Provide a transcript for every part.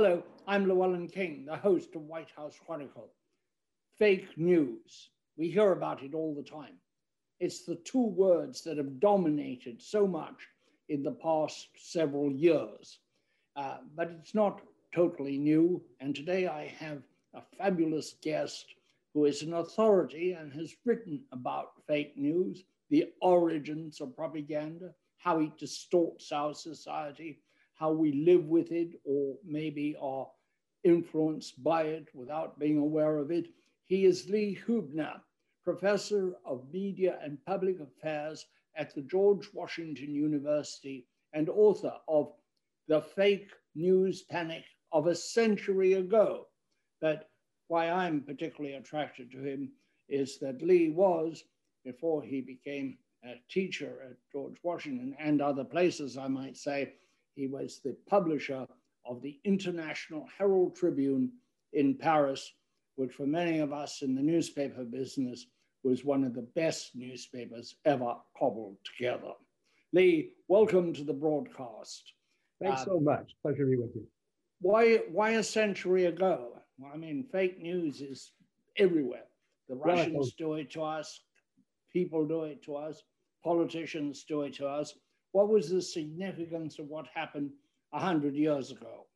Hello, I'm Llewellyn King, the host of White House Chronicle. Fake news. We hear about it all the time. It's the two words that have dominated so much in the past several years. Uh, but it's not totally new. And today I have a fabulous guest who is an authority and has written about fake news, the origins of propaganda, how it distorts our society, how we live with it, or maybe are influenced by it without being aware of it. He is Lee Huebner, professor of media and public affairs at the George Washington University and author of The Fake News Panic of a Century Ago. But why I'm particularly attracted to him is that Lee was, before he became a teacher at George Washington and other places, I might say, he was the publisher of the International Herald Tribune in Paris, which for many of us in the newspaper business was one of the best newspapers ever cobbled together. Lee, welcome to the broadcast. Thanks so um, much. Pleasure to be with you. Why, why a century ago? I mean, fake news is everywhere. The Russians do it to us, people do it to us, politicians do it to us. What was the significance of what happened 100 years ago?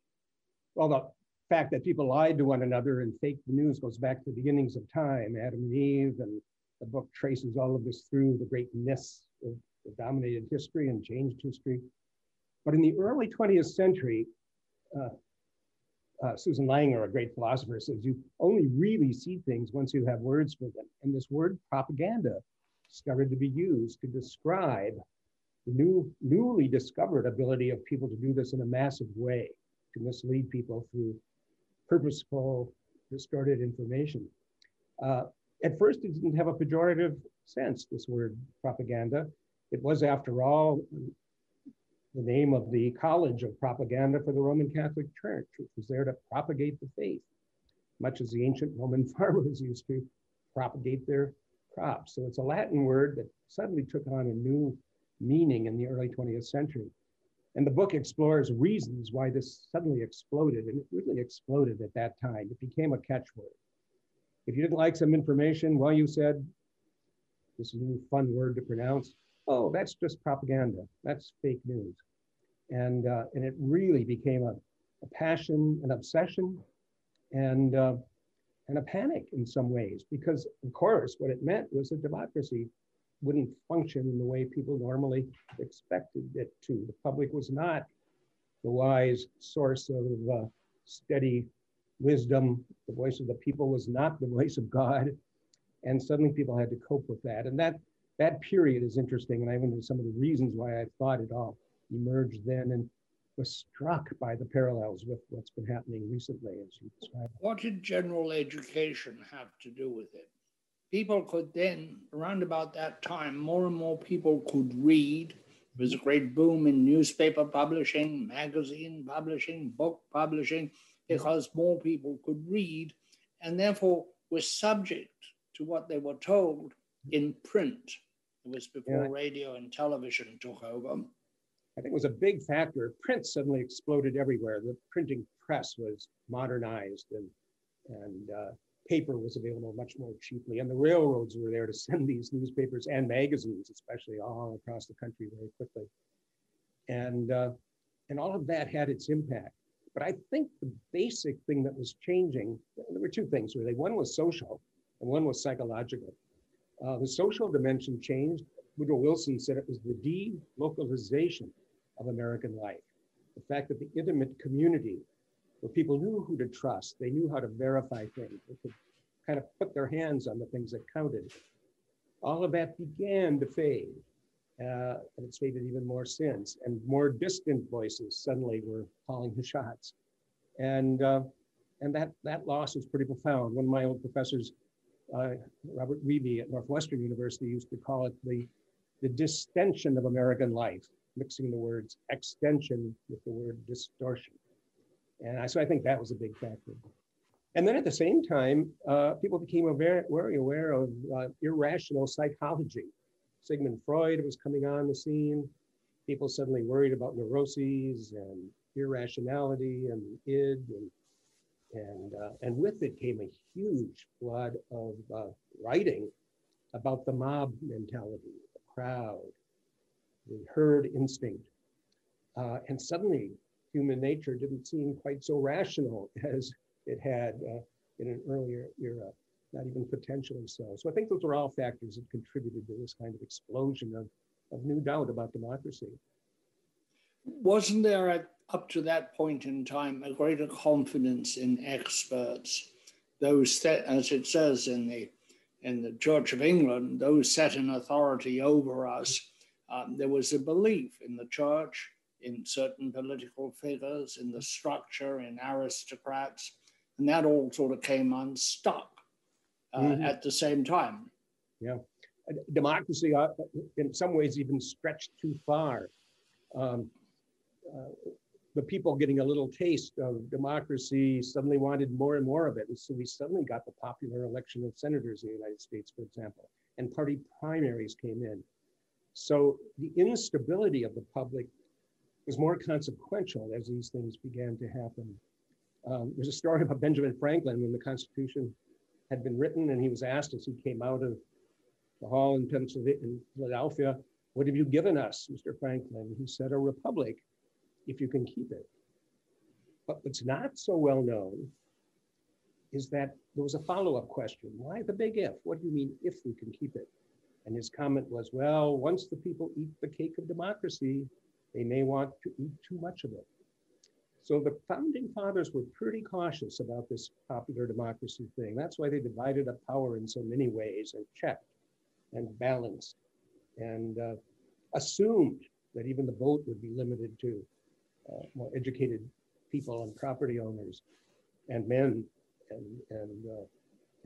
Well, the fact that people lied to one another and fake the news goes back to the beginnings of time, Adam and Eve, and the book traces all of this through the great myths that dominated history and changed history. But in the early 20th century, uh, uh, Susan Langer, a great philosopher, says you only really see things once you have words for them. And this word propaganda started to be used to describe new, newly discovered ability of people to do this in a massive way, to mislead people through purposeful, distorted information. Uh, at first, it didn't have a pejorative sense, this word propaganda. It was, after all, the name of the College of Propaganda for the Roman Catholic Church, which was there to propagate the faith, much as the ancient Roman farmers used to propagate their crops. So it's a Latin word that suddenly took on a new meaning in the early 20th century. And the book explores reasons why this suddenly exploded, and it really exploded at that time. It became a catchword. If you didn't like some information, well, you said this is a new fun word to pronounce, oh, that's just propaganda. That's fake news. And, uh, and it really became a, a passion, an obsession, and, uh, and a panic in some ways, because of course, what it meant was that democracy wouldn't function in the way people normally expected it to. The public was not the wise source of uh, steady wisdom. The voice of the people was not the voice of God. And suddenly people had to cope with that. And that that period is interesting. And I went into some of the reasons why I thought it all emerged then and was struck by the parallels with what's been happening recently, as you described. What did general education have to do with it? People could then, around about that time, more and more people could read. There was a great boom in newspaper publishing, magazine publishing, book publishing, because more people could read and therefore were subject to what they were told in print. It was before yeah. radio and television took over. I think it was a big factor. Print suddenly exploded everywhere. The printing press was modernized and, and uh, paper was available much more cheaply. And the railroads were there to send these newspapers and magazines, especially all across the country very quickly. And, uh, and all of that had its impact. But I think the basic thing that was changing, there were two things really. One was social and one was psychological. Uh, the social dimension changed. Woodrow Wilson said it was the delocalization of American life. The fact that the intimate community, where people knew who to trust, they knew how to verify things, they could kind of put their hands on the things that counted. All of that began to fade. Uh, and it's faded even more since. And more distant voices suddenly were calling the shots. And, uh, and that, that loss was pretty profound. One of my old professors uh, Robert Wiebe at Northwestern University used to call it the, the distension of American life, mixing the words extension with the word distortion. And I, so I think that was a big factor. And then at the same time, uh, people became aware, very aware of uh, irrational psychology. Sigmund Freud was coming on the scene. People suddenly worried about neuroses and irrationality and id, and and uh, and with it came a huge flood of uh, writing about the mob mentality, the crowd, the herd instinct, uh, and suddenly human nature didn't seem quite so rational as it had uh, in an earlier era, not even potentially so. So I think those are all factors that contributed to this kind of explosion of, of new doubt about democracy. Wasn't there up to that point in time a greater confidence in experts, those as it says in the in the Church of England, those set in authority over us, um, there was a belief in the church, in certain political figures, in the structure, in aristocrats, and that all sort of came unstuck uh, mm-hmm. at the same time. Yeah, democracy, uh, in some ways, even stretched too far. Um, uh, the people getting a little taste of democracy suddenly wanted more and more of it. And so we suddenly got the popular election of senators in the United States, for example, and party primaries came in. So the instability of the public was more consequential as these things began to happen. Um, there's a story about Benjamin Franklin when the Constitution had been written and he was asked as he came out of the hall in Pennsylvania, in Philadelphia, what have you given us, Mr. Franklin? He said, a republic if you can keep it. But what's not so well known is that there was a follow-up question. Why the big if? What do you mean if we can keep it? And his comment was, well, once the people eat the cake of democracy, they may want to eat too much of it. So the founding fathers were pretty cautious about this popular democracy thing. That's why they divided up power in so many ways and checked and balanced and uh, assumed that even the vote would be limited to uh, more educated people and property owners and men and and uh,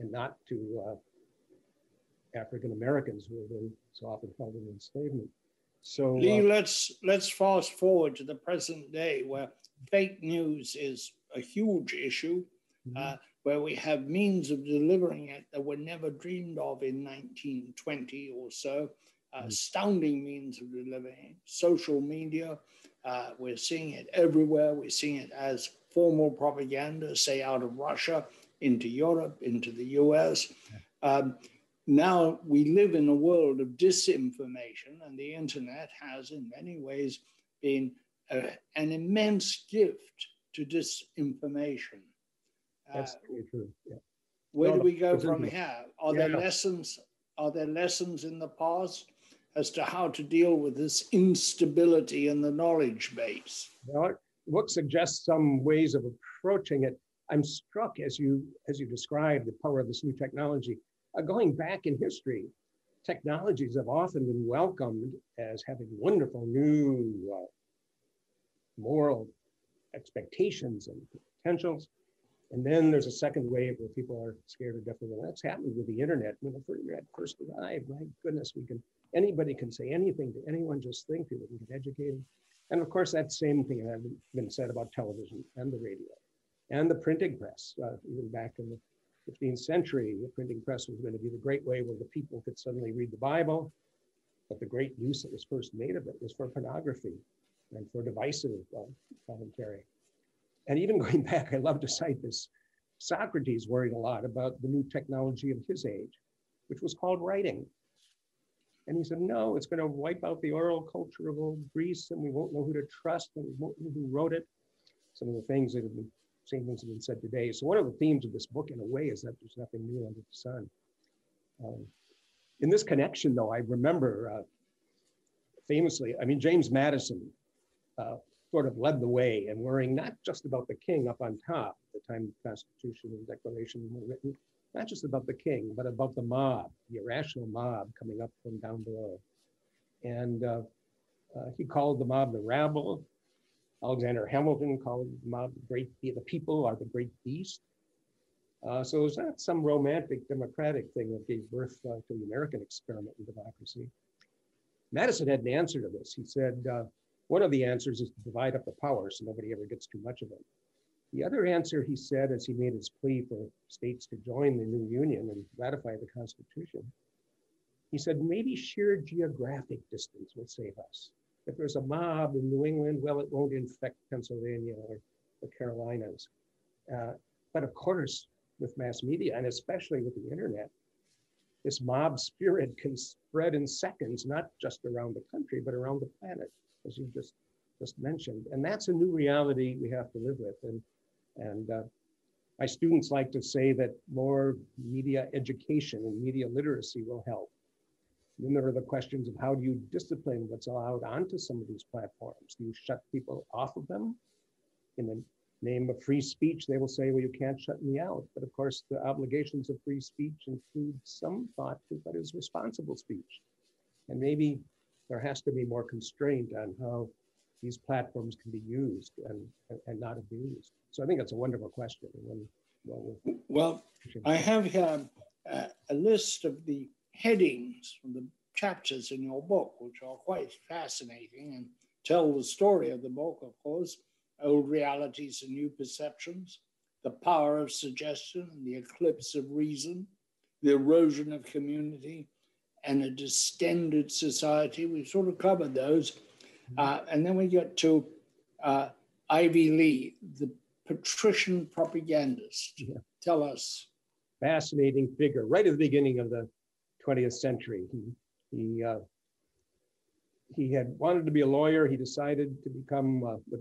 and not to uh, African Americans who have been so often held in enslavement. So Lee, uh, let's let's fast forward to the present day where fake news is a huge issue, mm-hmm. Uh, where we have means of delivering it that were never dreamed of in 1920 or so. Uh, mm-hmm. Astounding means of delivering social media, uh, we're seeing it everywhere. We're seeing it as formal propaganda, say out of Russia into Europe, into the US. Um, now we live in a world of disinformation, and the internet has, in many ways, been a, an immense gift to disinformation. That's uh, true. Yeah. Where no, do we go from here? Are yeah, there no. lessons? Are there lessons in the past? as to how to deal with this instability in the knowledge base? Well, the book suggests some ways of approaching it. I'm struck as you as you describe the power of this new technology. Uh, going back in history, technologies have often been welcomed as having wonderful new uh, moral expectations and potentials. And then there's a second wave where people are scared of death. And that's happened with the internet. When the internet first arrived, my goodness, we can Anybody can say anything to anyone, just think people can get educated. And of course, that same thing has been said about television and the radio and the printing press. Uh, even back in the 15th century, the printing press was going to be the great way where the people could suddenly read the Bible. But the great use that was first made of it was for pornography and for divisive uh, commentary. And even going back, I love to cite this. Socrates worried a lot about the new technology of his age, which was called writing. And he said, no, it's going to wipe out the oral culture of old Greece and we won't know who to trust and we won't know who wrote it. Some of the things that have been, same things have been said today. So one of the themes of this book in a way is that there's nothing new under the sun. Um, in this connection though, I remember uh, famously, I mean, James Madison uh, sort of led the way in worrying not just about the king up on top at the time the Constitution and Declaration were written, not just about the king, but about the mob, the irrational mob coming up from down below. And uh, uh, he called the mob the rabble. Alexander Hamilton called the mob the great, the people are the great beast. Uh, so it was not some romantic democratic thing that gave birth uh, to the American experiment in democracy. Madison had an answer to this. He said, uh, one of the answers is to divide up the power so nobody ever gets too much of it. The other answer he said as he made his plea for states to join the new union and ratify the Constitution, he said maybe sheer geographic distance will save us. If there's a mob in New England, well, it won't infect Pennsylvania or the Carolinas. Uh, but of course, with mass media and especially with the internet, this mob spirit can spread in seconds, not just around the country, but around the planet, as you just just mentioned. And that's a new reality we have to live with. And and uh, my students like to say that more media education and media literacy will help. Then there are the questions of how do you discipline what's allowed onto some of these platforms? Do you shut people off of them? In the name of free speech, they will say, well, you can't shut me out. But of course, the obligations of free speech include some thought to what is responsible speech. And maybe there has to be more constraint on how these platforms can be used and, and not abused. So I think that's a wonderful question. When, well, well, I have a, a list of the headings from the chapters in your book, which are quite fascinating and tell the story of the book, of course, old realities and new perceptions, the power of suggestion and the eclipse of reason, the erosion of community, and a distended society. We've sort of covered those. Uh, and then we get to uh, Ivy Lee, the patrician propagandist. Yeah. Tell us. Fascinating figure, right at the beginning of the 20th century. He, he, uh, he had wanted to be a lawyer. He decided to become, uh,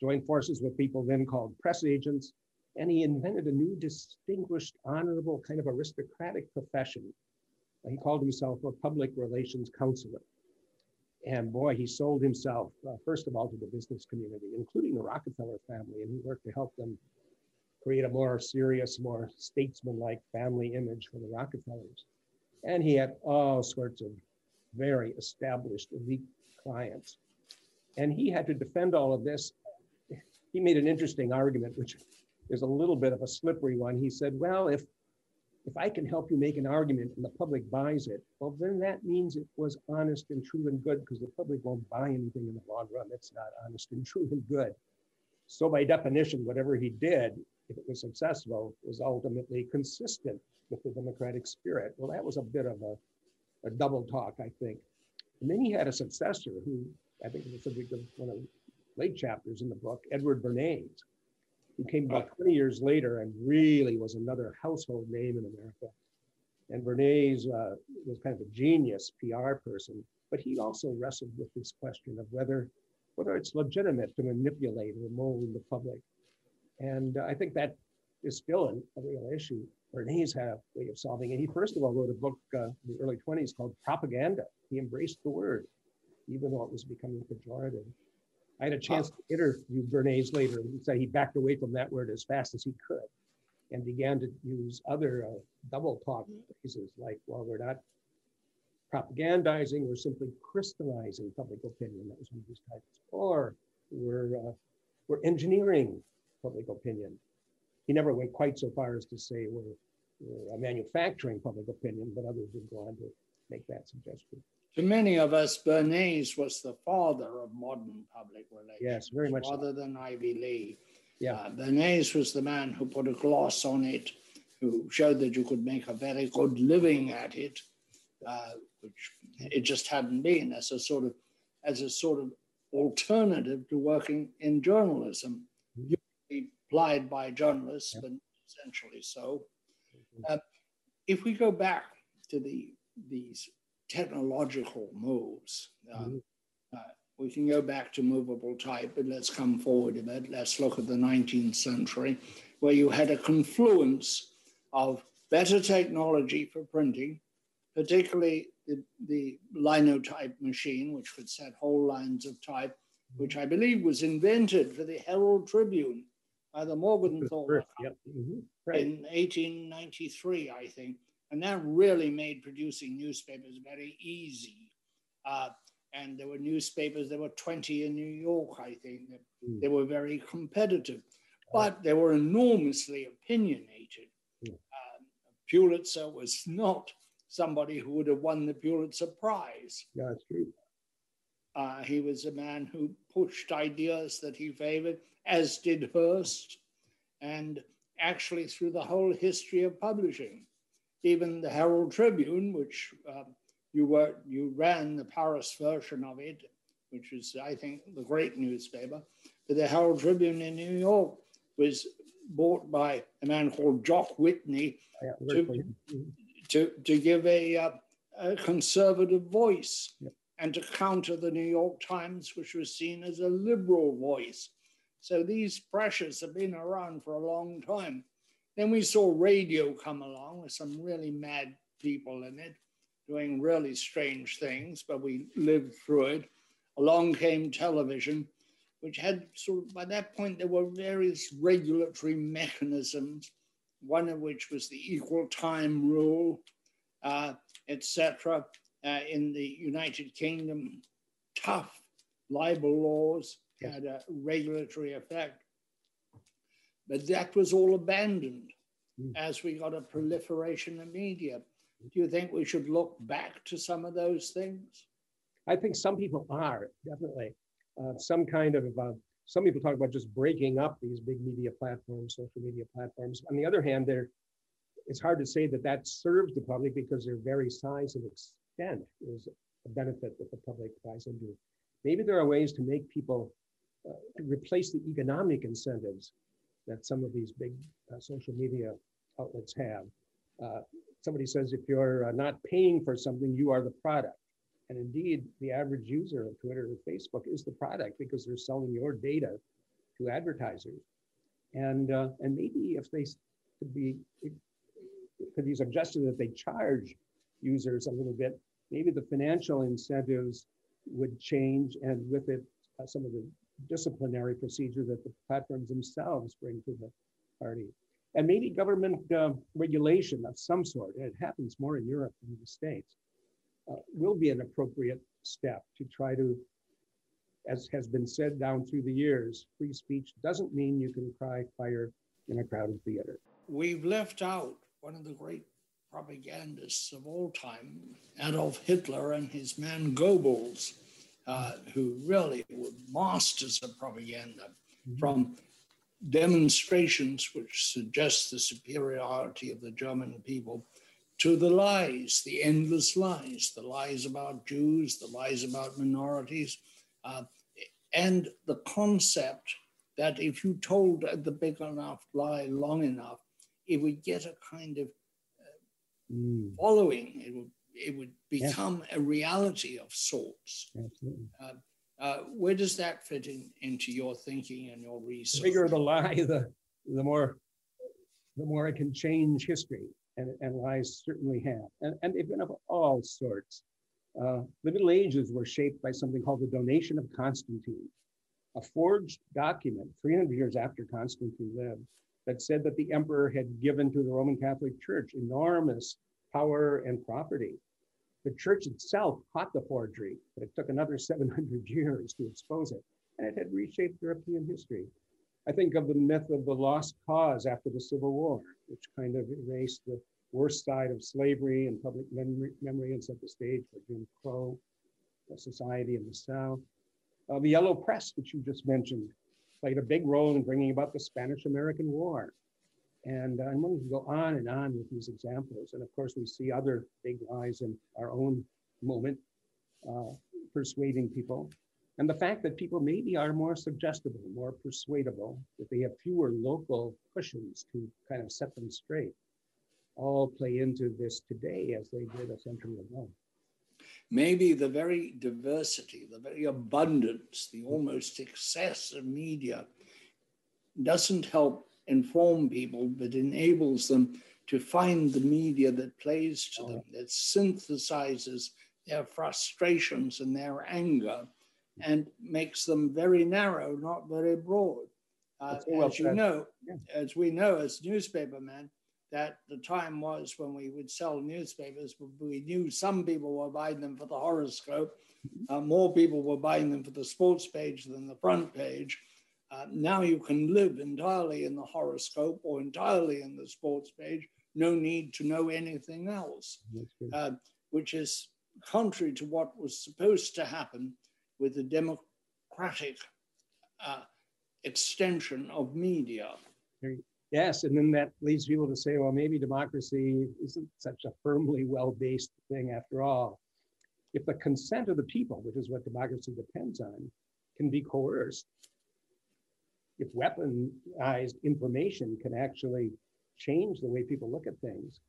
join forces with people then called press agents. And he invented a new, distinguished, honorable, kind of aristocratic profession. He called himself a public relations counselor. And boy, he sold himself, uh, first of all, to the business community, including the Rockefeller family, and he worked to help them create a more serious, more statesman-like family image for the Rockefellers. And he had all sorts of very established elite clients. And he had to defend all of this. He made an interesting argument, which is a little bit of a slippery one. He said, well, if if I can help you make an argument and the public buys it, well, then that means it was honest and true and good because the public won't buy anything in the long run that's not honest and true and good. So by definition, whatever he did, if it was successful, was ultimately consistent with the democratic spirit. Well, that was a bit of a, a double talk, I think. And then he had a successor who I think was the subject of one of the late chapters in the book, Edward Bernays, who came about 20 years later and really was another household name in America. And Bernays uh, was kind of a genius PR person, but he also wrestled with this question of whether, whether it's legitimate to manipulate or mold the public. And uh, I think that is still an, a real issue. Bernays had a way of solving it. He first of all wrote a book uh, in the early 20s called Propaganda. He embraced the word, even though it was becoming pejorative. I had a chance to interview Bernays later. He said he backed away from that word as fast as he could and began to use other uh, double talk phrases like, well, we're not propagandizing, we're simply crystallizing public opinion. That was one of his titles. Or we're, uh, we're engineering public opinion. He never went quite so far as to say we're, we're manufacturing public opinion, but others would go on to make that suggestion. To many of us, Bernays was the father of modern public relations. Yes, very much. Rather so. than Ivy Lee. Yeah. Uh, Bernays was the man who put a gloss on it, who showed that you could make a very good living at it, uh, which it just hadn't been as a sort of as a sort of alternative to working in journalism, mm-hmm. applied by journalists, yeah. but essentially so. Uh, if we go back to the these technological moves. Uh, mm-hmm. Uh, we can go back to movable type, but let's come forward a bit. Let's look at the 19th century, where you had a confluence of better technology for printing, particularly the, the linotype machine, which could set whole lines of type, which I believe was invented for the Herald Tribune by the Mergenthaler yep. mm-hmm. right. in 1893, I think. And that really made producing newspapers very easy. Uh, and there were newspapers, there were 20 in New York, I think. That mm. They were very competitive, but they were enormously opinionated. Mm. Uh, Pulitzer was not somebody who would have won the Pulitzer Prize. Yeah, that's true. Uh, he was a man who pushed ideas that he favored, as did Hearst, and actually through the whole history of publishing even the Herald Tribune, which um, you were you ran the Paris version of it, which is, I think, the great newspaper. But the Herald Tribune in New York was bought by a man called Jock Whitney Yeah, to. To, to give a, uh, a conservative voice Yep. and to counter the New York Times, which was seen as a liberal voice. So these pressures have been around for a long time. Then we saw radio come along with some really mad people in it doing really strange things, but we lived through it. Along came television, which had sort of, by that point, there were various regulatory mechanisms, one of which was the equal time rule, uh, etc. Uh, in the United Kingdom, tough libel laws had a regulatory effect. But that was all abandoned Mm. as we got a proliferation of media. Do you think we should look back to some of those things? I think some people are definitely uh, some kind of. Some people talk about just breaking up these big media platforms, social media platforms. On the other hand, there, it's hard to say that that serves the public because their very size and extent is a benefit that the public buys into. Maybe there are ways to make people uh, replace the economic incentives that some of these big uh, social media outlets have. Uh, somebody says if you're uh, not paying for something, you are the product. And indeed, the average user of Twitter or Facebook is the product because they're selling your data to advertisers. And, uh, and maybe if they could be, could be suggested that they charge users a little bit, maybe the financial incentives would change and with it, uh, some of the disciplinary procedure that the platforms themselves bring to the party. And maybe government uh, regulation of some sort, it happens more in Europe than in the States, uh, will be an appropriate step to try to, as has been said down through the years, free speech doesn't mean you can cry fire in a crowded theater. We've left out one of the great propagandists of all time, Adolf Hitler and his man Goebbels, uh, who really were masters of propaganda Mhm. from demonstrations which suggest the superiority of the German people to the lies, the endless lies, the lies about Jews, the lies about minorities, uh, and the concept that if you told the big enough lie long enough, it would get a kind of Mm, following. It would it would become a reality of sorts. absolutely. Uh, where does that fit in, into your thinking and your research? The bigger the lie, the, the more the more it can change history, and, and lies certainly have. And, and they've been of all sorts. Uh, the Middle Ages were shaped by something called the Donation of Constantine, a forged document 300 years after Constantine lived that said that the emperor had given to the Roman Catholic Church enormous power and property. The church itself caught the forgery, but it took another 700 years to expose it, and it had reshaped European history. I think of the myth of the lost cause after the Civil War, which kind of erased the worst side of slavery and public memory, memory and set the stage for Jim Crow, the society in the South. Uh, the Yellow Press, which you just mentioned, played a big role in bringing about the Spanish-American War. And uh, I'm willing to go on and on with these examples. And of course, we see other big lies in our own moment, uh, persuading people. And the fact that people maybe are more suggestible, more persuadable, that they have fewer local cushions to kind of set them straight, all play into this today as they did a century ago. Maybe the very diversity, the very abundance, the almost excess of media doesn't help inform people, but enables them to find the media that plays to them, that synthesizes their frustrations and their anger and makes them very narrow, not very broad. Uh, well as you know, Yeah. as we know as newspapermen, that the time was when we would sell newspapers, but we knew some people were buying them for the horoscope. Uh, more people were buying them for the sports page than the front page. Uh, now you can live entirely in the horoscope or entirely in the sports page, no need to know anything else, uh, which is contrary to what was supposed to happen with the democratic uh, extension of media. Yes, and then that leads people to say, well, maybe democracy isn't such a firmly well-based thing after all. if the consent of the people, which is what democracy depends on, can be coerced, if weaponized information can actually change the way people look at things,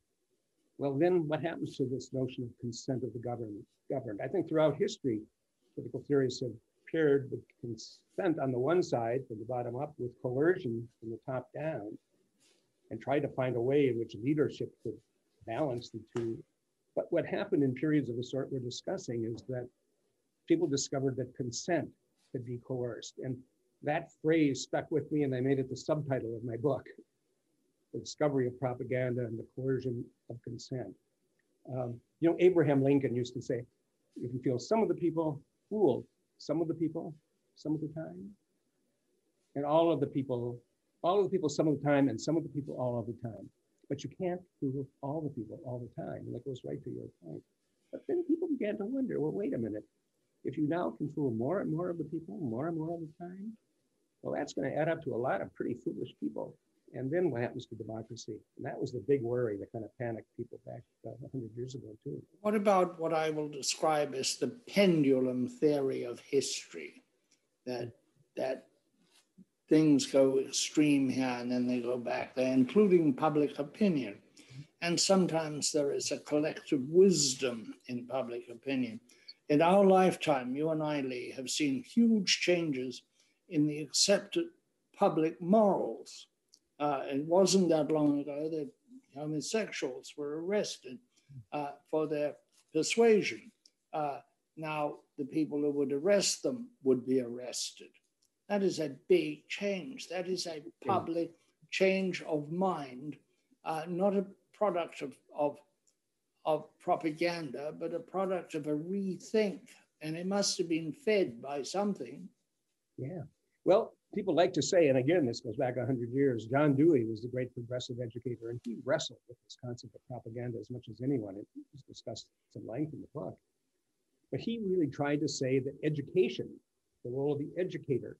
well, then what happens to this notion of consent of the governed? I think throughout history, political theorists have paired the consent on the one side from the bottom up with coercion from the top down and tried to find a way in which leadership could balance the two. But what happened in periods of the sort we're discussing is that people discovered that consent could be coerced. And that phrase stuck with me and I made it the subtitle of my book, The Discovery of Propaganda and the Coercion of Consent. Um, you know, Abraham Lincoln used to say, you can feel some of the people fooled, some of the people, some of the time, and all of the people, all of the people some of the time, and some of the people all of the time. But you can't fool all the people all the time. And that goes right to your point. But then people began to wonder, well, wait a minute. If you now can fool more and more of the people, more and more of the time, well, that's going to add up to a lot of pretty foolish people. And then what happens to democracy? And that was the big worry that kind of panicked people back uh, 100 years ago, too. What about what I will describe as the pendulum theory of history? That, that things go extreme here and then they go back there, including public opinion. And sometimes there is a collective wisdom in public opinion. In our lifetime, you and I, Lee, have seen huge changes in the accepted public morals. Uh, it wasn't that long ago that homosexuals were arrested uh, for their persuasion. Uh, now, the people who would arrest them would be arrested. That is a big change. That is a public change of mind, uh, not a product of, of, of propaganda, but a product of a rethink. And it must have been fed by something. Yeah. Well, people like to say, and again, this goes back 100 years, John Dewey was the great progressive educator, and he wrestled with this concept of propaganda as much as anyone. It was discussed some length in the book. But he really tried to say that education, the role of the educator,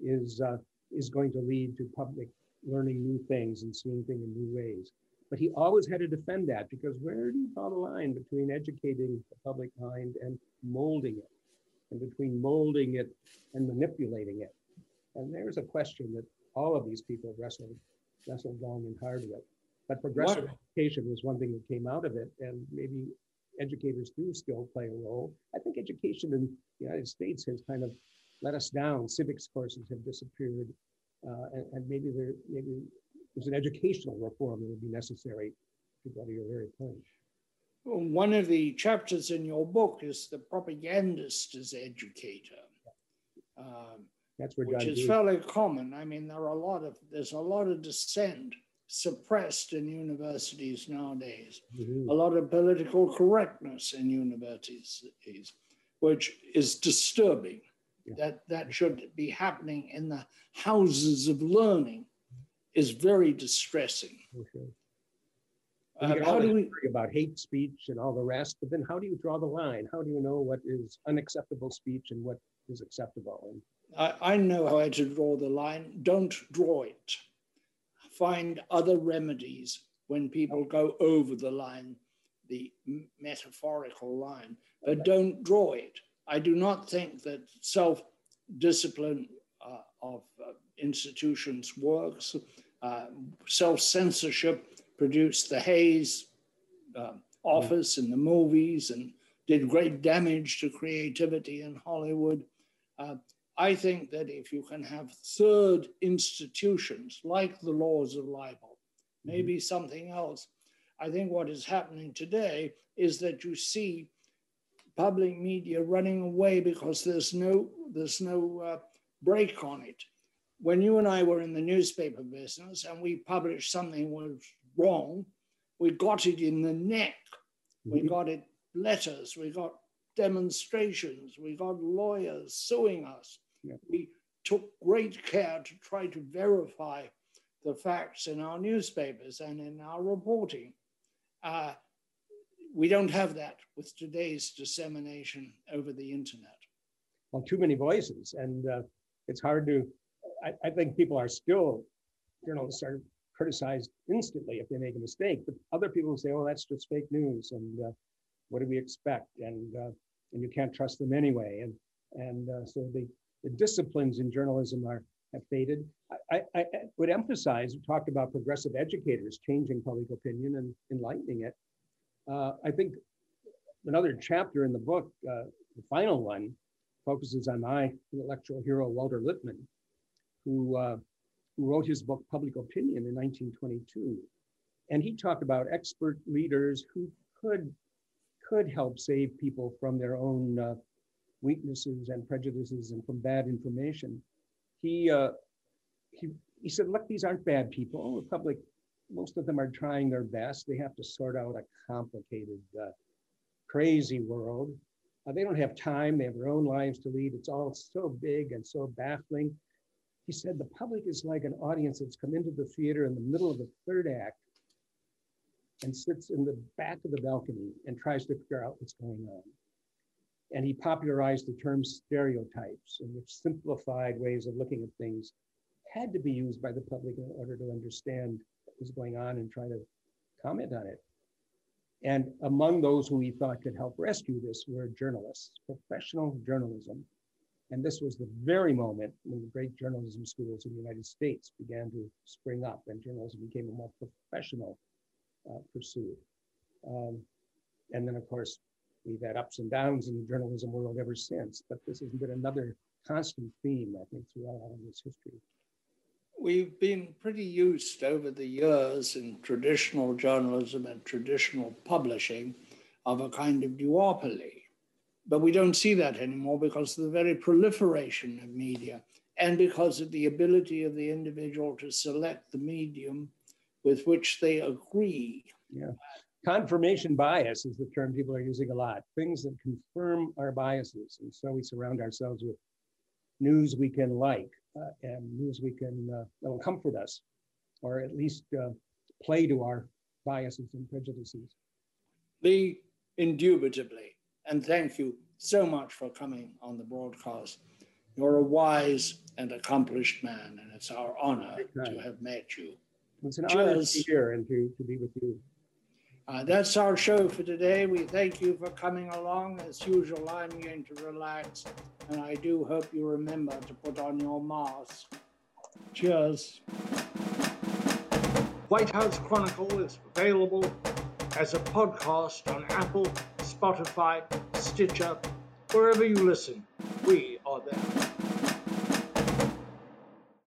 is, uh, is going to lead to public learning new things and seeing things in new ways. But he always had to defend that because where do you draw the line between educating the public mind and molding it, and between molding it and manipulating it? And there's a question that all of these people wrestled, wrestled long and hard with. But progressive what? education was one thing that came out of it, and maybe educators do still play a role. I think education in the United States has kind of let us down. Civics courses have disappeared, uh, and, and, maybe there maybe there's an educational reform that would be necessary to go to your very point. Well, one of the chapters in your book is the propagandist as educator. Um, that's where which is fairly common. I mean, there are a lot of there's a lot of dissent suppressed in universities nowadays. Mm-hmm. A lot of political correctness in universities, which is disturbing. Yeah. That that should be happening in the houses of learning is very distressing. Okay. Uh, how do we about hate speech and all the rest? But then, how do you draw the line? How do you know what is unacceptable speech and what is acceptable? And I, I know how to draw the line. Don't draw it. Find other remedies when people go over the line, the metaphorical line, but don't draw it. I do not think that self discipline uh, of uh, institutions works. Uh, self censorship produced the Hays um, office in the movies and did great damage to creativity in Hollywood. I think that if you can have third institutions like the laws of libel, mm-hmm. maybe mm-hmm. something else, I think what is happening today is that you see public media running away because there's no there's no uh, break on it. When you and I were in the newspaper business and we published something was wrong, we got it in the neck. Mm-hmm. We got it letters. We got demonstrations. We got lawyers suing us. Yeah. We took great care to try to verify the facts in our newspapers and in our reporting. Uh, we don't have that with today's dissemination over the internet. Well, too many voices, and uh, it's hard to. I, I, think people are still, journalists are criticized instantly if they make a mistake, but other people say, "Oh, that's just fake news," and uh, what do we expect? And uh, and you can't trust them anyway. And, and uh, so the, the disciplines in journalism are, have faded. I, I, I would emphasize, we talked about progressive educators changing public opinion and enlightening it. Uh, I think another chapter in the book, uh, the final one, focuses on my intellectual hero, Walter Lippmann, who, uh, who wrote his book, Public Opinion, in 1922. And he talked about expert leaders who could, could help save people from their own uh, weaknesses and prejudices and from bad information. He, uh, he, he said, look, these aren't bad people. The public, most of them are trying their best. They have to sort out a complicated, uh, crazy world. Uh, they don't have time. They have their own lives to lead. It's all so big and so baffling. He said the public is like an audience that's come into the theater in the middle of the third act and sits in the back of the balcony and tries to figure out what's going on. And he popularized the term stereotypes, in which simplified ways of looking at things had to be used by the public in order to understand what was going on and try to comment on it. And among those who he thought could help rescue this were journalists, professional journalism. And this was the very moment when the great journalism schools in the United States began to spring up and journalism became a more professional uh, pursuit. Um, and then, of course, we've had ups and downs in the journalism world ever since, but this has been another constant theme, I think, throughout all of this history. We've been pretty used over the years in traditional journalism and traditional publishing of a kind of duopoly. But we don't see that anymore because of the very proliferation of media and because of the ability of the individual to select the medium with which they agree. Yeah. Confirmation bias is the term people are using a lot. Things that confirm our biases. And so we surround ourselves with news we can like uh, and news we can, uh, that will comfort us or at least uh, play to our biases and prejudices. Lee, indubitably, and thank you so much for coming on the broadcast. You're a wise and accomplished man, and it's our honor to have met you. It's an honor to be here and to, to be with you. Uh, that's our show for today. We thank you for coming along. As usual, I'm going to relax, and I do hope you remember to put on your mask. Cheers. White House Chronicle is available as a podcast on Apple, Spotify, Stitcher, wherever you listen. We are there.